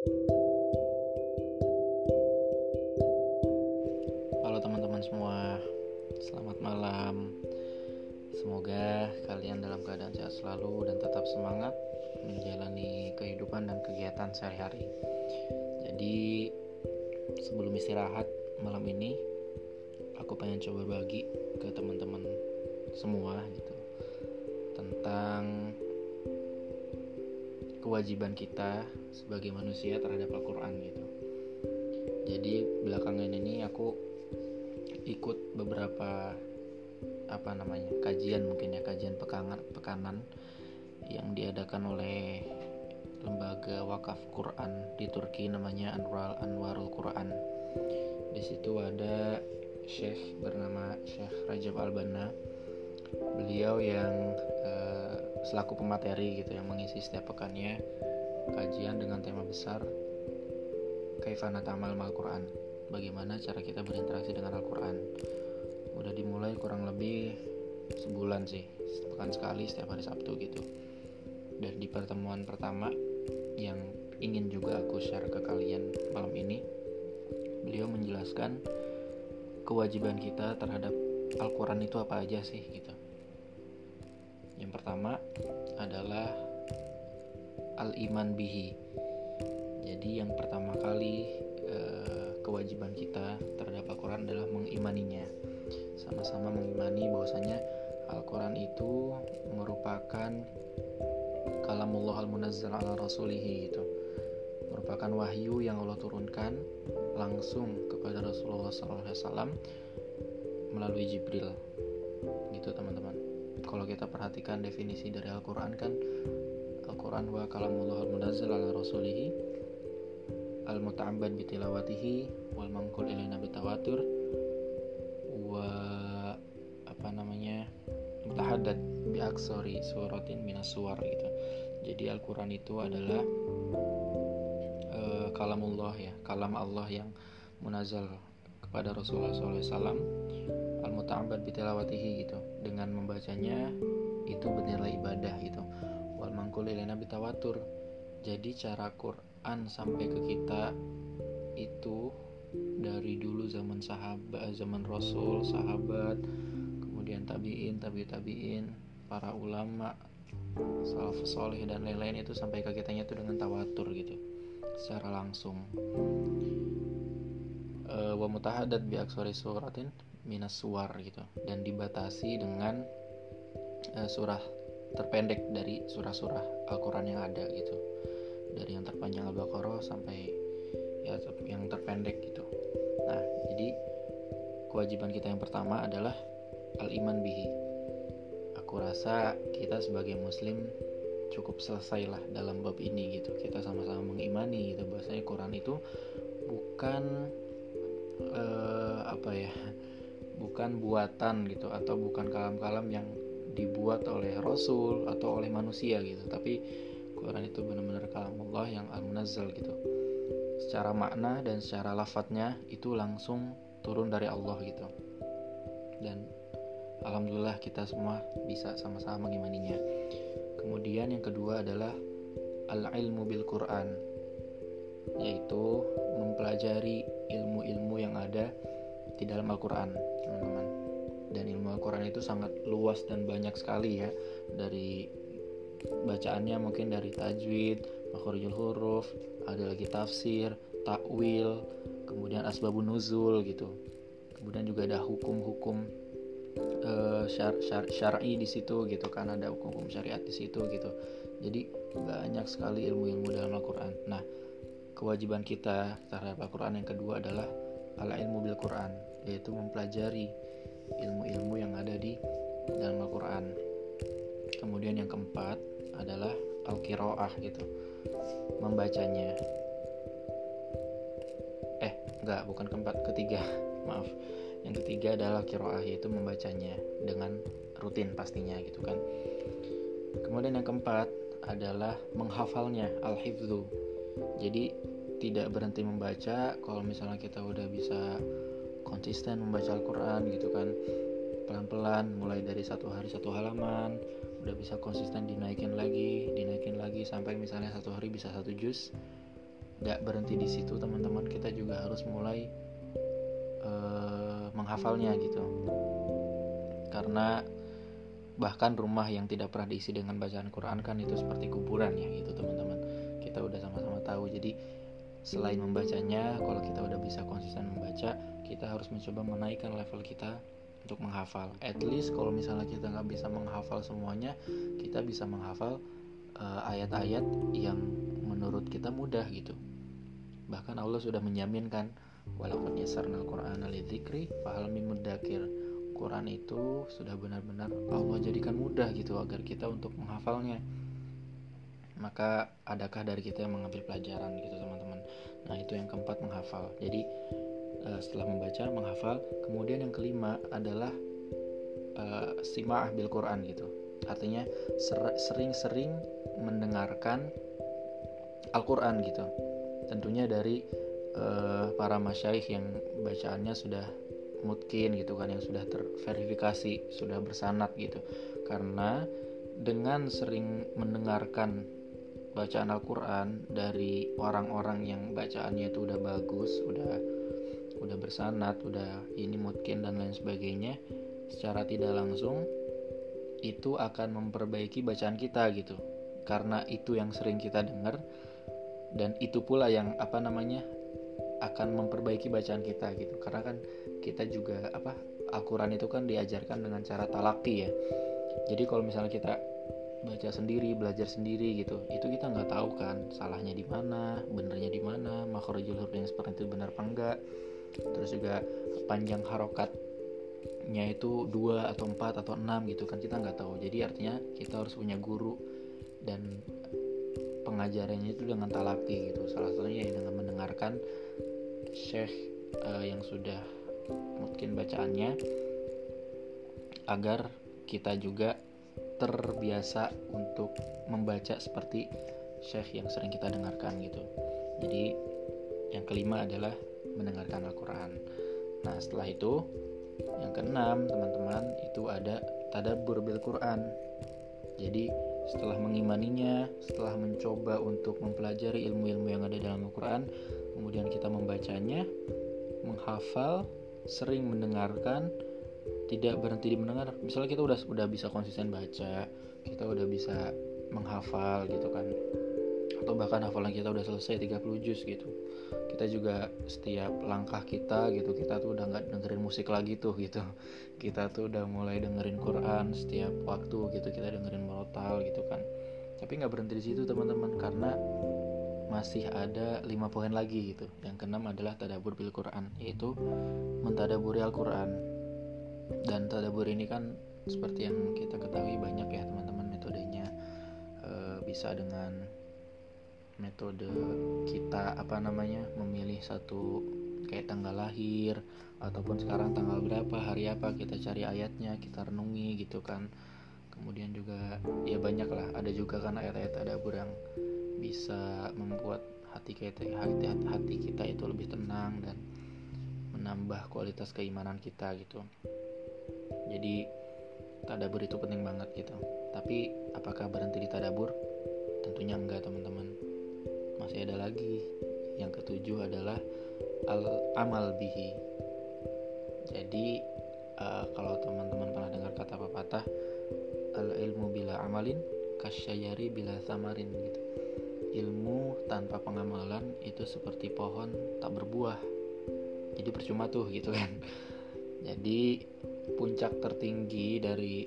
Halo teman-teman semua, selamat malam. Semoga kalian dalam keadaan sehat selalu dan tetap semangat menjalani kehidupan dan kegiatan sehari-hari. Jadi, sebelum istirahat malam ini, aku pengen coba bagi ke teman-teman semua gitu tentang kewajiban kita sebagai manusia terhadap Al-Quran gitu. Jadi belakangan ini aku ikut beberapa apa namanya kajian mungkin ya kajian pekanan pekanan yang diadakan oleh lembaga wakaf Quran di Turki namanya Anwar Anwarul Quran. Di situ ada Syekh bernama Syekh Rajab Albana beliau yang uh, selaku pemateri gitu yang mengisi setiap pekannya kajian dengan tema besar Kaifana Tamal Al-Quran Bagaimana cara kita berinteraksi dengan Al-Quran? Udah dimulai kurang lebih sebulan sih Sepekan sekali setiap hari Sabtu gitu. Dan di pertemuan pertama Yang ingin juga aku share ke kalian malam ini Beliau menjelaskan Kewajiban kita terhadap Al-Quran itu apa aja sih gitu. Yang pertama adalah al-iman bihi. Jadi yang pertama kali eh, kewajiban kita terhadap Al-Qur'an adalah mengimaninya. Sama-sama mengimani bahwasanya Al-Qur'an itu merupakan kalamullah al-munazzal ala rasulihi itu. Merupakan wahyu yang Allah turunkan langsung kepada Rasulullah SAW melalui Jibril. Gitu teman-teman kalau kita perhatikan definisi dari Al-Quran kan Al-Quran wa kalamullah al-munazzal ala rasulihi al-muta'abbad bitilawatihi wal mangkul ilaina bitawatur wa apa namanya tahadat bi aksari suratin minas suwar gitu. Jadi Al-Quran itu adalah uh, kalamullah ya kalam Allah yang munazal kepada Rasulullah SAW al-muta'abbad bitilawatihi gitu. Dengan membacanya itu gitu wal mangkul ilana bitawatur jadi cara Quran sampai ke kita itu dari dulu zaman sahabat zaman Rasul sahabat kemudian tabiin tabi tabiin para ulama salafus soleh dan lain-lain itu sampai ke kitanya itu dengan tawatur gitu secara langsung. Uh, wa mutahadat bi aksari suratin minas suar gitu dan dibatasi dengan uh, surah terpendek dari surah-surah Al-Quran yang ada gitu. Dari yang terpanjang Al-Baqarah sampai ya yang terpendek gitu. Nah jadi kewajiban kita yang pertama adalah al-iman bihi. Aku rasa kita sebagai muslim cukup selesai lah dalam bab ini gitu. Kita sama-sama mengimani gitu bahwasanya Quran itu bukan uh, apa ya bukan buatan gitu atau bukan kalam-kalam yang dibuat oleh Rasul atau oleh manusia gitu. Tapi Quran itu benar-benar kalamullah yang al-munazzal gitu. Secara makna dan secara lafadznya itu langsung turun dari Allah gitu. Dan alhamdulillah kita semua bisa sama-sama mengimaninya kemudian yang kedua adalah al-ilmu bil Quran yaitu mempelajari ilmu-ilmu yang ada di dalam Al-Quran teman-teman dan ilmu Al-Quran itu sangat luas dan banyak sekali ya dari bacaannya mungkin dari tajwid, makhorijul huruf, ada lagi tafsir, takwil, kemudian asbabun nuzul gitu. Kemudian juga ada hukum-hukum uh, syar, syar, syar'i di situ gitu kan ada hukum-hukum syariat di situ gitu. Jadi banyak sekali ilmu-ilmu dalam Al-Qur'an. Nah, kewajiban kita terhadap Al-Qur'an yang kedua adalah ala ilmu bil Quran yaitu mempelajari ilmu-ilmu yang ada di dalam Al-Quran. Kemudian yang keempat adalah al-kiroah gitu. Membacanya. Eh enggak bukan keempat ketiga. Maaf. Yang ketiga adalah kiroah yaitu membacanya dengan rutin pastinya gitu kan. Kemudian yang keempat adalah menghafalnya al-hifzu jadi tidak berhenti membaca. Kalau misalnya kita udah bisa konsisten membaca Al-Quran gitu kan. Pelan-pelan mulai dari satu hari satu halaman udah bisa konsisten dinaikin lagi dinaikin lagi sampai misalnya satu hari bisa satu juz. Nggak berhenti di situ teman-teman. Kita juga harus mulai uh, menghafalnya gitu. Karena bahkan rumah yang tidak pernah diisi dengan bacaan Quran kan itu seperti kuburan ya gitu teman-teman. Kita udah sama-sama tahu. Jadi selain membacanya kalau kita udah bisa konsisten membaca kita harus mencoba menaikkan level kita untuk menghafal. At least kalau misalnya kita nggak bisa menghafal semuanya kita bisa menghafal eh, ayat-ayat uh, yang menurut kita mudah gitu. Bahkan Allah sudah menjaminkan walaupun yasarnal Quran lidzikri fahal mudakir Quran itu sudah benar-benar Allah jadikan mudah gitu agar kita untuk menghafalnya. Maka adakah dari kita yang mengambil pelajaran gitu teman-teman? Nah itu yang keempat menghafal. Jadi uh, setelah membaca menghafal. Kemudian yang kelima adalah uh, sima'ah bil Quran gitu. Artinya sering-sering mendengarkan Al-Quran gitu. Tentunya dari uh, para masyaikh yang bacaannya sudah mungkin gitu kan yang sudah terverifikasi sudah bersanat gitu. Karena dengan sering mendengarkan bacaan Al-Quran dari orang-orang yang bacaannya itu udah bagus udah udah bersanat udah ini mungkin dan lain sebagainya secara tidak langsung itu akan memperbaiki bacaan kita gitu. Karena itu yang sering kita dengar dan itu pula yang apa namanya akan memperbaiki bacaan kita gitu. Karena kan kita juga apa Al-Quran itu kan diajarkan dengan cara talaki ya. Jadi kalau misalnya kita baca sendiri belajar sendiri gitu itu kita nggak tahu kan salahnya di mana benernya di mana makhrajul huruf yang seperti itu benar apa enggak terus juga panjang harokatnya itu dua atau empat atau enam gitu kan kita nggak tahu jadi artinya kita harus punya guru dan pengajarannya itu dengan talaki gitu salah satunya ya dengan mendengarkan syekh uh, yang sudah mungkin bacaannya agar kita juga terbiasa untuk membaca seperti syekh yang sering kita dengarkan gitu. Jadi yang kelima adalah mendengarkan Al-Quran. Nah setelah itu yang keenam teman-teman itu ada tadabbur bil Quran. Jadi setelah mengimaninya, setelah mencoba untuk mempelajari ilmu-ilmu yang ada dalam Al-Quran, kemudian kita membacanya, menghafal, sering mendengarkan, tidak berhenti di mendengar. Misalnya kita udah udah bisa konsisten baca, kita udah bisa menghafal gitu kan. Atau bahkan hafalan kita udah selesai 30 juz gitu. Kita juga setiap langkah kita gitu, kita tuh udah nggak dengerin musik lagi tuh gitu. Kita tuh udah mulai dengerin Quran setiap waktu gitu, kita dengerin merotal gitu kan. Tapi nggak berhenti di situ teman-teman karena masih ada lima poin lagi gitu. Yang keenam adalah tadabur bil Quran, yaitu mentadaburi Al-Quran. Dan tadabur ini kan seperti yang kita ketahui banyak ya teman-teman metodenya e, bisa dengan metode kita apa namanya memilih satu kayak tanggal lahir ataupun sekarang tanggal berapa hari apa kita cari ayatnya kita renungi gitu kan. Kemudian juga ya banyak lah ada juga kan ayat-ayat tadabur yang bisa membuat hati kita hati, hati kita itu lebih tenang dan menambah kualitas keimanan kita gitu. Jadi tadabur itu penting banget gitu. Tapi apakah berhenti di tadabur? Tentunya enggak teman-teman masih ada lagi. Yang ketujuh adalah al amal bihi. Jadi uh, kalau teman-teman pernah dengar kata pepatah al ilmu bila amalin kasyayari bila samarin gitu. Ilmu tanpa pengamalan itu seperti pohon tak berbuah. Jadi percuma tuh gitu kan. Jadi puncak tertinggi dari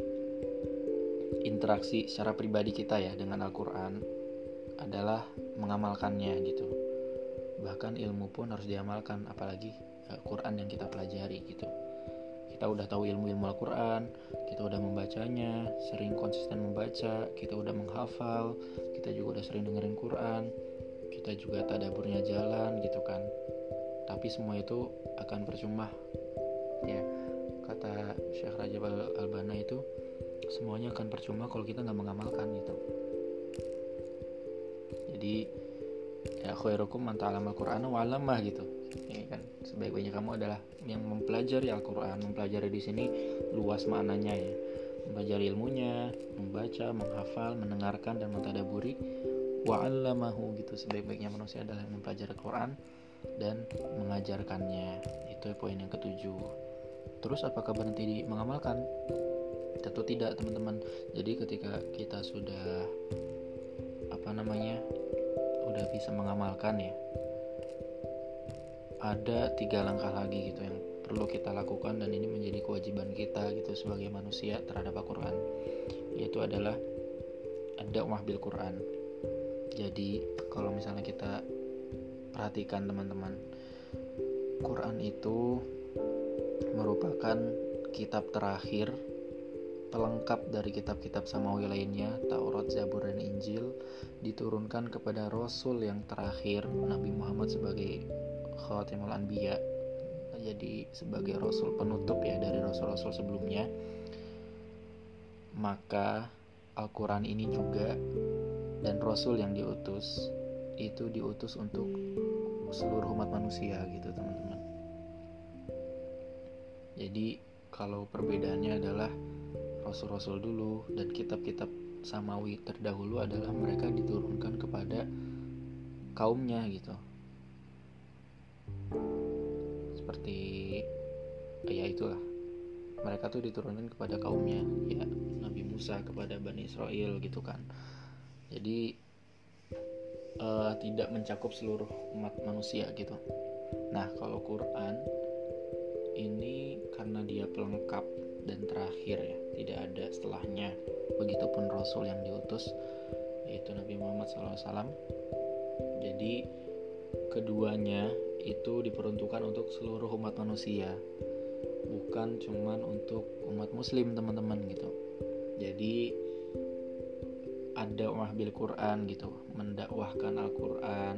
interaksi secara pribadi kita ya dengan Al-Quran adalah mengamalkannya gitu. Bahkan ilmu pun harus diamalkan apalagi uh, Quran yang kita pelajari gitu. Kita udah tahu ilmu-ilmu Al-Quran kita udah membacanya sering konsisten membaca kita udah menghafal kita juga udah sering dengerin Quran kita juga tadaburnya jalan gitu kan. Tapi semua itu akan percuma ya kata Syekh Rajab Al-Albana itu semuanya akan percuma kalau kita nggak mengamalkan gitu jadi ya khairukum man ta'allama al-Qur'ana wa 'allamah gitu. Ini kan sebaik-baiknya kamu adalah yang mempelajari Al-Quran mempelajari di sini luas maknanya ya. Mempelajari ilmunya membaca menghafal mendengarkan dan mentadaburi. Wa'allamahu gitu. Sebaik-baiknya manusia adalah mempelajari Quran dan mengajarkannya. Itu poin yang ketujuh. Terus apakah berhenti di mengamalkan? Tentu tidak teman-teman? Jadi ketika kita sudah apa namanya udah bisa mengamalkan ya. Ada tiga langkah lagi gitu yang perlu kita lakukan dan ini menjadi kewajiban kita gitu sebagai manusia terhadap Al-Quran yaitu adalah ada umah bil Quran. Jadi kalau misalnya kita perhatikan teman-teman Quran itu merupakan kitab terakhir pelengkap dari kitab-kitab samawi lainnya, Taurat, Zabur, dan Injil, diturunkan kepada Rasul yang terakhir, Nabi Muhammad sebagai Khatimul Anbiya, jadi sebagai Rasul penutup ya dari Rasul-Rasul sebelumnya. Maka Al-Quran ini juga dan Rasul yang diutus itu diutus untuk seluruh umat manusia gitu teman-teman. Jadi kalau perbedaannya adalah rasul-rasul dulu dan kitab-kitab samawi terdahulu adalah mereka diturunkan kepada kaumnya gitu. Seperti ya itulah. Mereka tuh diturunkan kepada kaumnya ya Nabi Musa kepada Bani Israel gitu kan. Jadi uh, tidak mencakup seluruh umat manusia gitu. Nah kalau Quran ini karena dia pelengkap dan terakhir ya tidak ada setelahnya. Begitupun Rasul yang diutus yaitu Nabi Muhammad SAW jadi keduanya itu diperuntukkan untuk seluruh umat manusia. Bukan cuman untuk umat muslim teman-teman gitu. Jadi ada bil Quran gitu. Mendakwahkan Al-Quran.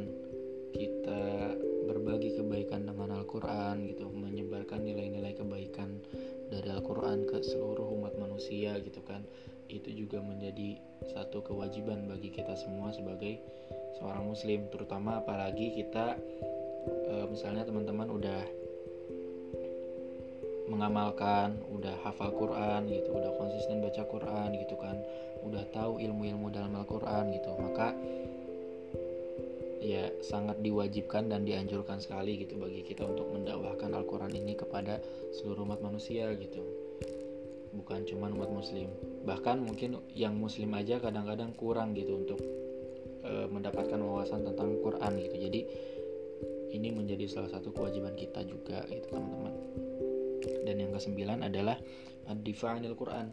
Kita berbagi kebaikan dengan Al-Quran gitu. Menyebarkan nilai-nilai kebaikan ke seluruh umat manusia gitu kan itu juga menjadi satu kewajiban bagi kita semua sebagai seorang muslim. Terutama apalagi kita e, misalnya teman-teman udah mengamalkan, udah hafal Quran gitu, udah konsisten baca Quran gitu kan, udah tahu ilmu-ilmu dalam Al-Quran gitu, maka ya sangat diwajibkan dan dianjurkan sekali gitu bagi kita untuk mendakwahkan Al-Quran ini kepada seluruh umat manusia gitu bukan cuma umat muslim. Bahkan mungkin yang muslim aja kadang-kadang kurang gitu untuk e, mendapatkan wawasan tentang Quran gitu. Jadi ini menjadi salah satu kewajiban kita juga gitu teman-teman. Dan yang kesembilan adalah ad-difa'anil Quran.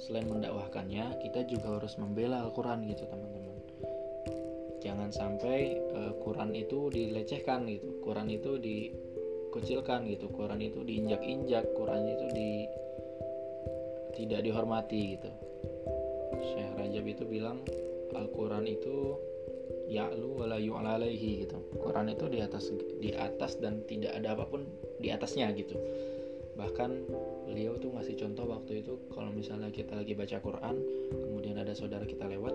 Selain mendakwahkannya kita juga harus membela Al-Quran gitu teman-teman. Jangan sampai uh, Quran itu dilecehkan gitu Quran itu dikucilkan gitu Quran itu diinjak-injak Quran itu di tidak dihormati gitu. Syekh Rajab itu bilang Al-Quran itu ya'lu wala yu'alaihi gitu. Quran itu di atas di atas dan tidak ada apa pun di atasnya gitu. Bahkan beliau tuh ngasih contoh waktu itu kalau misalnya kita lagi baca Quran kemudian ada saudara kita lewat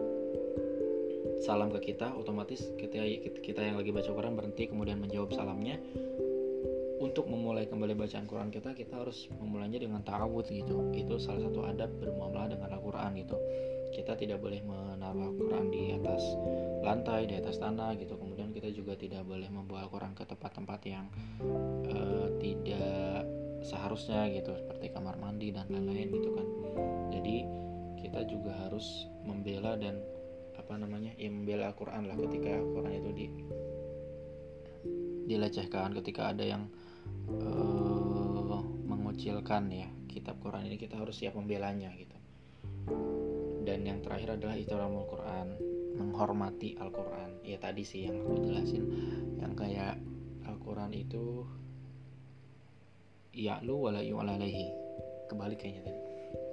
salam ke kita otomatis kita kita yang lagi baca Quran berhenti kemudian menjawab salamnya untuk memulai kembali bacaan Quran kita kita harus memulainya dengan ta'awud gitu. Itu salah satu adab bermuamalah dengan Al-Quran gitu. Kita tidak boleh menaruh Al-Quran di atas lantai di atas tanah gitu. Kemudian kita juga tidak boleh membawa Al-Quran ke tempat-tempat yang uh, tidak seharusnya gitu. Seperti kamar mandi dan lain-lain gitu kan. Jadi kita juga harus membela dan apa namanya ya membela Al-Quran lah ketika Al-Quran itu di dilecehkan ketika ada yang uh, mengucilkan ya kitab Quran ini kita harus siap membelanya gitu. Dan yang terakhir adalah ihtiramul Quran menghormati Al-Quran. Ya tadi sih yang aku jelasin yang kayak Al-Quran itu ya lu wala yu'alaihi kebalik kayaknya tadi.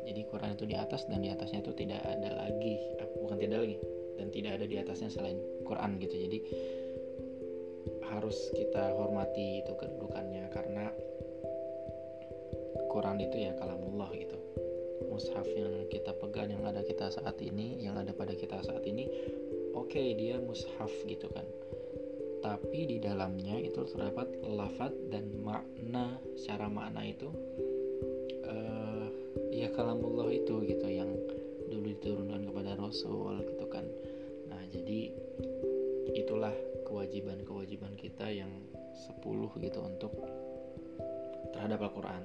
Jadi Quran itu di atas dan di atasnya itu tidak ada lagi bukan tidak lagi dan tidak ada di atasnya selain Quran gitu. Jadi harus kita hormati itu kedudukannya karena Quran itu ya kalamullah gitu. Mushaf yang kita pegang yang ada kita saat ini yang ada pada kita saat ini oke okay, dia mushaf gitu kan. Tapi di dalamnya itu terdapat lafat dan makna. Secara makna itu uh, ya kalamullah itu gitu yang dulu diturunkan kepada Rasul gitu kan. Jadi itulah kewajiban-kewajiban kita yang 10 gitu untuk terhadap Al-Quran.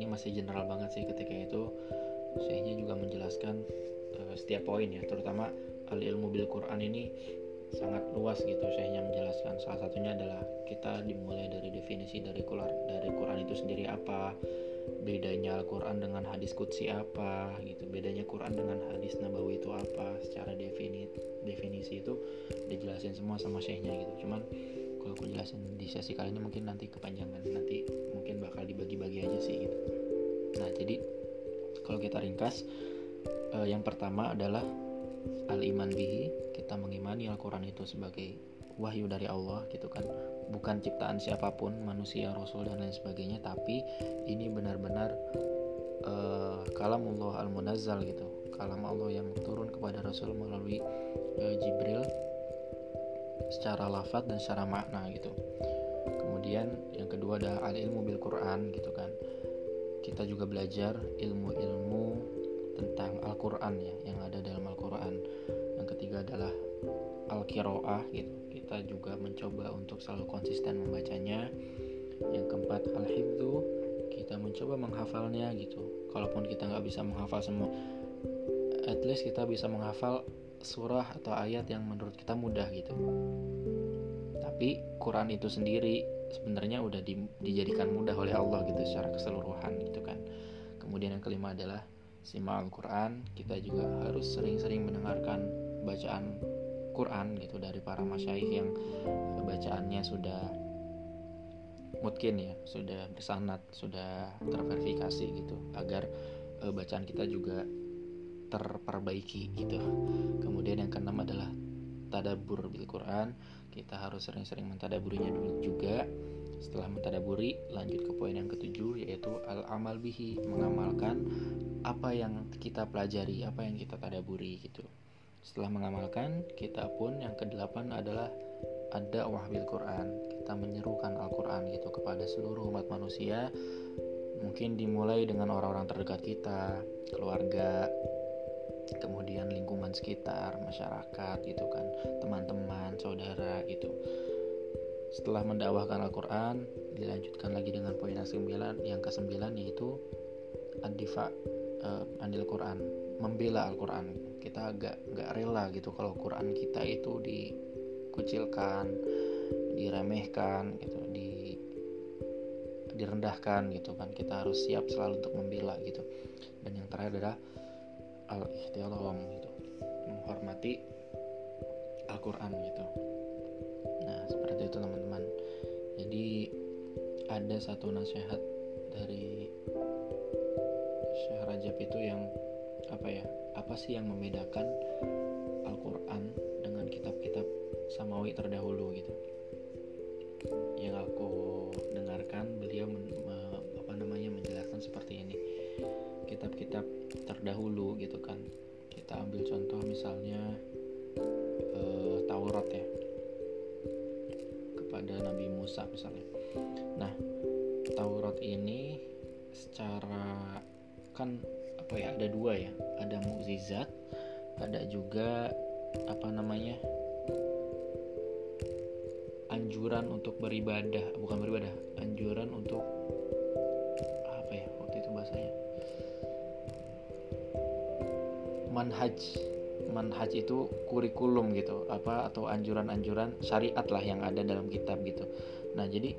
Ini masih general banget sih ketika itu. Syekhnya juga menjelaskan uh, setiap poin ya terutama al ilmu bil Quran ini sangat luas gitu Syekhnya menjelaskan. Salah satunya adalah kita dimulai dari definisi dari Quran dari Quran itu sendiri apa bedanya Al-Quran dengan hadis kutsi apa gitu. Bedanya Quran dengan hadis Nabawi itu apa. Secara definisi definisi itu dijelasin semua sama syekhnya gitu. Cuman kalau aku jelasin di sesi kali ini mungkin nanti kepanjangan. Nanti mungkin bakal dibagi-bagi aja sih gitu. Nah jadi kalau kita ringkas eh, yang pertama adalah al iman bihi kita mengimani Al-Quran itu sebagai wahyu dari Allah gitu kan bukan ciptaan siapa pun manusia rasul dan lain sebagainya tapi ini benar-benar uh, kalamullah al-munazzal gitu. Kalam Allah yang turun kepada rasul melalui uh, Jibril secara lafaz dan secara makna gitu. Kemudian yang kedua ada al ilmu bil Quran gitu kan. Kita juga belajar ilmu-ilmu tentang Al-Quran ya yang ada dalam Al-Quran. Yang ketiga adalah Al-Kiro'ah gitu kita juga mencoba untuk selalu konsisten membacanya. Yang keempat Al-Hibdu kita mencoba menghafalnya gitu. Kalaupun kita nggak bisa menghafal semua at least kita bisa menghafal surah atau ayat yang menurut kita mudah gitu. Tapi Quran itu sendiri sebenarnya udah di, dijadikan mudah oleh Allah gitu secara keseluruhan gitu kan. Kemudian yang kelima adalah simak Al-Quran. Kita juga harus sering-sering mendengarkan bacaan Quran gitu dari para masyaikh yang bacaannya sudah mungkin ya sudah bersanat sudah terverifikasi gitu agar e, bacaan kita juga terperbaiki gitu. Kemudian yang keenam adalah tadabur bil Quran. Kita harus sering-sering mentadaburinya dulu juga. Setelah mentadaburi lanjut ke poin yang ketujuh yaitu al amal bihi mengamalkan apa yang kita pelajari apa yang kita tadaburi gitu setelah mengamalkan kita pun yang kedelapan adalah ada wahbil Quran. Kita menyerukan Al-Quran gitu kepada seluruh umat manusia mungkin dimulai dengan orang-orang terdekat kita keluarga kemudian lingkungan sekitar masyarakat gitu kan teman-teman saudara gitu. Setelah mendakwahkan Al-Quran dilanjutkan lagi dengan poin yang kesembilan yang kesembilan yaitu adifa uh, andil Quran membela Al-Quran kita agak nggak rela gitu kalau Quran kita itu dikucilkan diremehkan gitu di direndahkan gitu kan. Kita harus siap selalu untuk membela gitu. Dan yang terakhir adalah al ihtiram gitu menghormati Al-Quran gitu. Nah seperti itu teman-teman. Jadi ada satu nasihat dari Syekh Rajab itu yang apa ya apa sih yang membedakan Al-Quran dengan kitab-kitab samawi terdahulu gitu? Yang aku dengarkan beliau men, me, apa namanya menjelaskan seperti ini. Kitab-kitab terdahulu gitu kan. Kita ambil contoh misalnya uh, Taurat ya. Kepada Nabi Musa misalnya. Nah Taurat ini secara kan apa ya ada dua ya. Ada mukjizat ada juga apa namanya anjuran untuk beribadah. Bukan beribadah anjuran untuk apa ya waktu itu bahasanya. Manhaj. Manhaj itu kurikulum gitu apa atau anjuran-anjuran syariat lah yang ada dalam kitab gitu. Nah jadi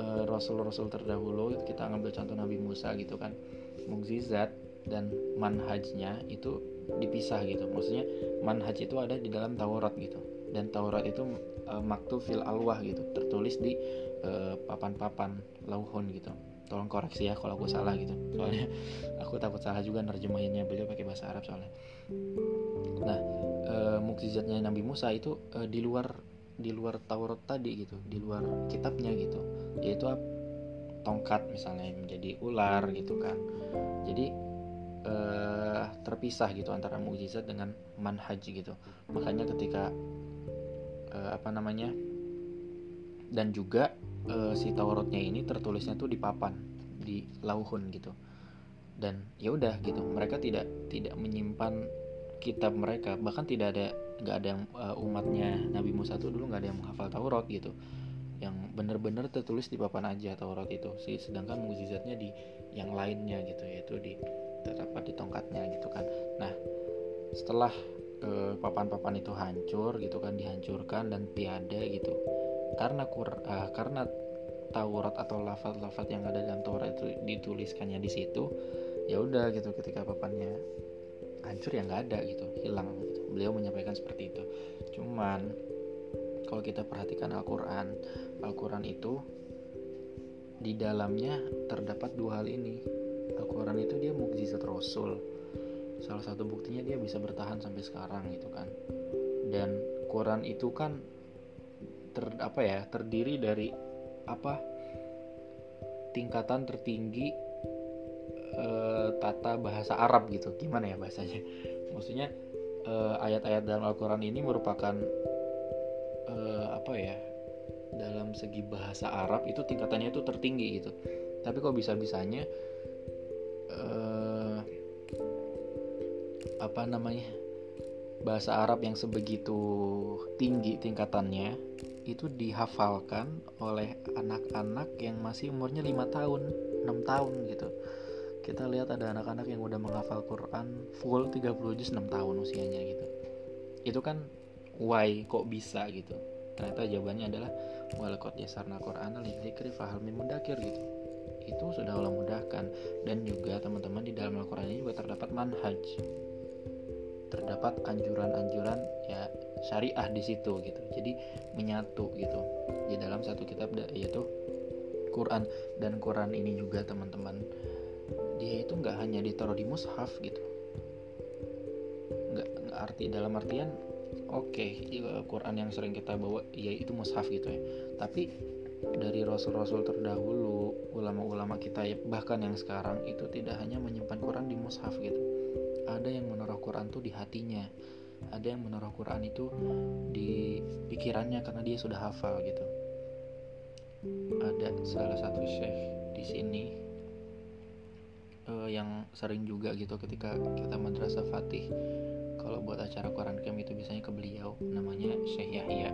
eh, rasul-rasul terdahulu kita ngambil contoh Nabi Musa gitu kan mukjizat dan manhajnya itu dipisah gitu. Maksudnya manhaj itu ada di dalam Taurat gitu. Dan Taurat itu e, maktub fil alwah gitu. Tertulis di papan-papan e, lauhun gitu. Tolong koreksi ya kalau aku salah gitu. Soalnya aku takut salah juga nerjemahinnya. Beliau pakai bahasa Arab soalnya. Nah e, mukjizatnya Nabi Musa itu e, di luar di luar Taurat tadi gitu. Di luar kitabnya gitu. Yaitu tongkat misalnya menjadi ular gitu kan. Jadi e, terpisah gitu antara mukjizat dengan manhaj gitu. Makanya ketika e, apa namanya dan juga uh, si Tauratnya ini tertulisnya tuh di papan di lauhun gitu. Dan ya udah gitu mereka tidak tidak menyimpan kitab mereka. Bahkan tidak ada nggak ada yang uh, umatnya Nabi Musa tuh dulu nggak ada yang menghafal Taurat gitu yang benar-benar tertulis di papan aja Taurat itu. Sih sedangkan mukjizatnya di yang lainnya gitu yaitu di terdapat di tongkatnya gitu kan. Nah setelah papan papan-papan itu hancur gitu kan dihancurkan dan tiada gitu. Karena kur uh, karena Taurat atau lafaz-lafaz yang ada dalam Taurat itu dituliskannya di situ ya udah gitu ketika papannya hancur ya nggak ada gitu hilang gitu. beliau menyampaikan seperti itu. Cuman kalau kita perhatikan Al-Quran Al-Quran itu di dalamnya terdapat dua hal ini. Al-Quran itu dia mukjizat Rasul. Salah satu buktinya dia bisa bertahan sampai sekarang gitu kan. Dan Quran itu kan ter apa ya terdiri dari apa? Tingkatan tertinggi e, tata bahasa Arab gitu. Gimana ya bahasanya? Maksudnya eh, ayat-ayat dalam Al-Quran ini merupakan uh, apa ya dalam segi bahasa Arab itu tingkatannya itu tertinggi gitu. Tapi kok bisa bisanya uh, apa namanya bahasa Arab yang sebegitu tinggi tingkatannya itu dihafalkan oleh anak-anak yang masih umurnya lima tahun 6 tahun gitu. Kita lihat ada anak-anak yang udah menghafal Quran full 30 juz 6 tahun usianya gitu. Itu kan why kok bisa gitu. Ternyata jawabannya adalah walakot jasarna Quran lidzikri fahal mudakir gitu. Itu sudah Allah mudahkan. Dan juga teman-teman di dalam Al-Quran ini juga terdapat manhaj. Terdapat anjuran-anjuran ya syariah di situ gitu. Jadi menyatu gitu di dalam satu kitab yaitu Quran. Dan Quran ini juga teman-teman dia itu nggak hanya ditaruh di mushaf gitu. Nggak arti dalam artian oke okay, Quran yang sering kita bawa ya itu mushaf gitu ya. Tapi dari rasul-rasul terdahulu ulama-ulama kita ya, bahkan yang sekarang itu tidak hanya menyimpan Quran di mushaf gitu. Ada yang menaruh Quran tuh di hatinya. Ada yang menaruh Quran itu di pikirannya karena dia sudah hafal gitu. Ada salah satu syekh di sini uh, yang sering juga gitu ketika kita madrasah Fatih kalau buat acara Quran Camp itu biasanya ke beliau namanya Syekh Yahya.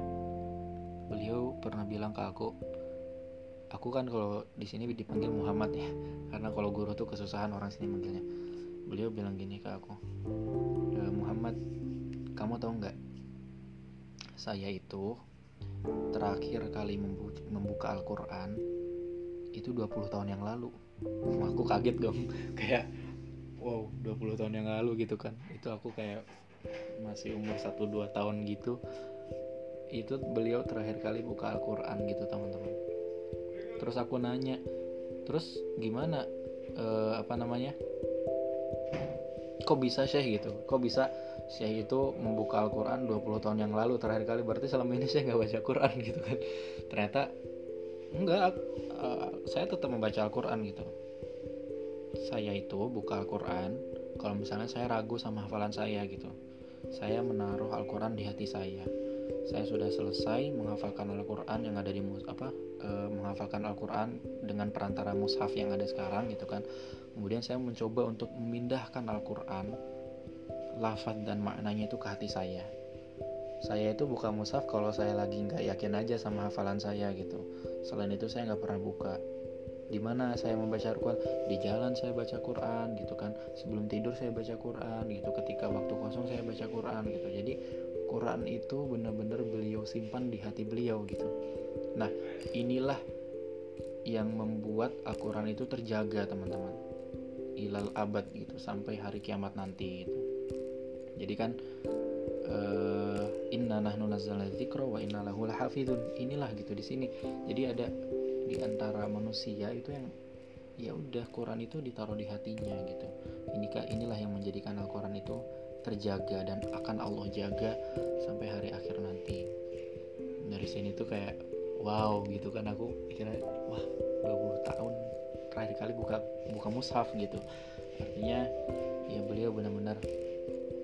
Beliau pernah bilang ke aku aku kan kalau di sini dipanggil Muhammad ya karena kalau guru tuh kesusahan orang sini manggilnya. Beliau bilang gini ke aku e, Muhammad kamu tahu nggak? Saya itu terakhir kali membuka Al-Quran itu 20 tahun yang lalu. Aku kaget dong kayak wow 20 tahun yang lalu gitu kan. Itu aku kayak masih umur 1-2 tahun gitu. Itu beliau terakhir kali buka Al-Quran gitu teman-teman. Terus aku nanya terus gimana e, apa namanya? Kok bisa Syekh gitu? Kok bisa Syekh itu membuka Al-Quran 20 tahun yang lalu terakhir kali? Berarti selama ini saya nggak baca Quran gitu kan? Ternyata enggak uh, saya tetap membaca Al-Quran gitu saya itu buka Al-Quran kalau misalnya saya ragu sama hafalan saya gitu saya menaruh Al-Quran di hati saya. Saya sudah selesai menghafalkan Al-Quran yang ada di apa e, menghafalkan Al-Quran dengan perantara mushaf yang ada sekarang gitu kan. Kemudian saya mencoba untuk memindahkan Al-Quran lafaz dan maknanya itu ke hati saya. Saya itu buka mushaf kalau saya lagi nggak yakin aja sama hafalan saya gitu. Selain itu saya nggak pernah buka di mana saya membaca Al-Quran? Di jalan saya baca Quran gitu kan. Sebelum tidur saya baca Quran gitu. Ketika waktu kosong saya baca Quran gitu. Jadi Quran itu benar-benar beliau simpan di hati beliau gitu. Nah inilah yang membuat Al-Quran itu terjaga teman-teman. Ilal abad gitu. Sampai hari kiamat nanti gitu. Jadi kan uh, inna nahnu nazzalna dzikra wa inna lahu lahafidun inilah gitu di sini. Jadi ada di antara manusia itu yang ya udah Quran itu ditaruh di hatinya gitu. Ini inilah yang menjadikan Al-Quran itu terjaga dan akan Allah jaga sampai hari akhir nanti. Dari sini tuh kayak wow gitu kan. Aku kira wah 20 tahun terakhir kali buka buka mushaf gitu. Artinya ya beliau benar-benar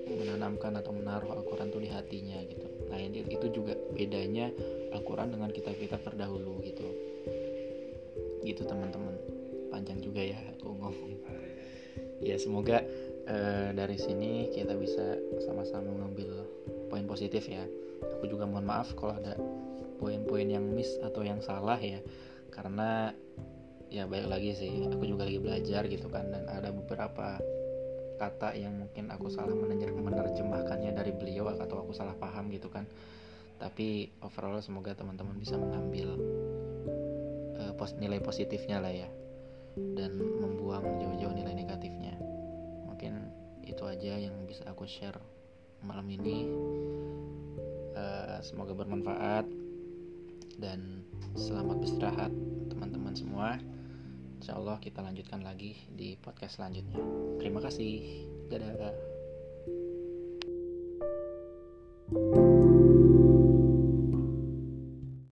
menanamkan atau menaruh Al-Quran tuh di hatinya gitu. Nah itu juga bedanya Al-Quran dengan kitab-kitab terdahulu gitu gitu teman-teman. Panjang juga ya aku ngomong. Ya semoga uh, dari sini kita bisa sama-sama mengambil poin positif ya. Aku juga mohon maaf kalau ada poin-poin yang miss atau yang salah ya. Karena ya baik lagi sih aku juga lagi belajar gitu kan dan ada beberapa kata yang mungkin aku salah menerjemahkannya dari beliau atau aku salah paham gitu kan. Tapi overall semoga teman-teman bisa mengambil nilai positifnya lah ya. Dan membuang jauh-jauh nilai negatifnya. Mungkin itu aja yang bisa aku share malam ini. Uh, semoga bermanfaat. Dan selamat beristirahat teman-teman semua. Insya Allah kita lanjutkan lagi di podcast selanjutnya. Terima kasih. Dadah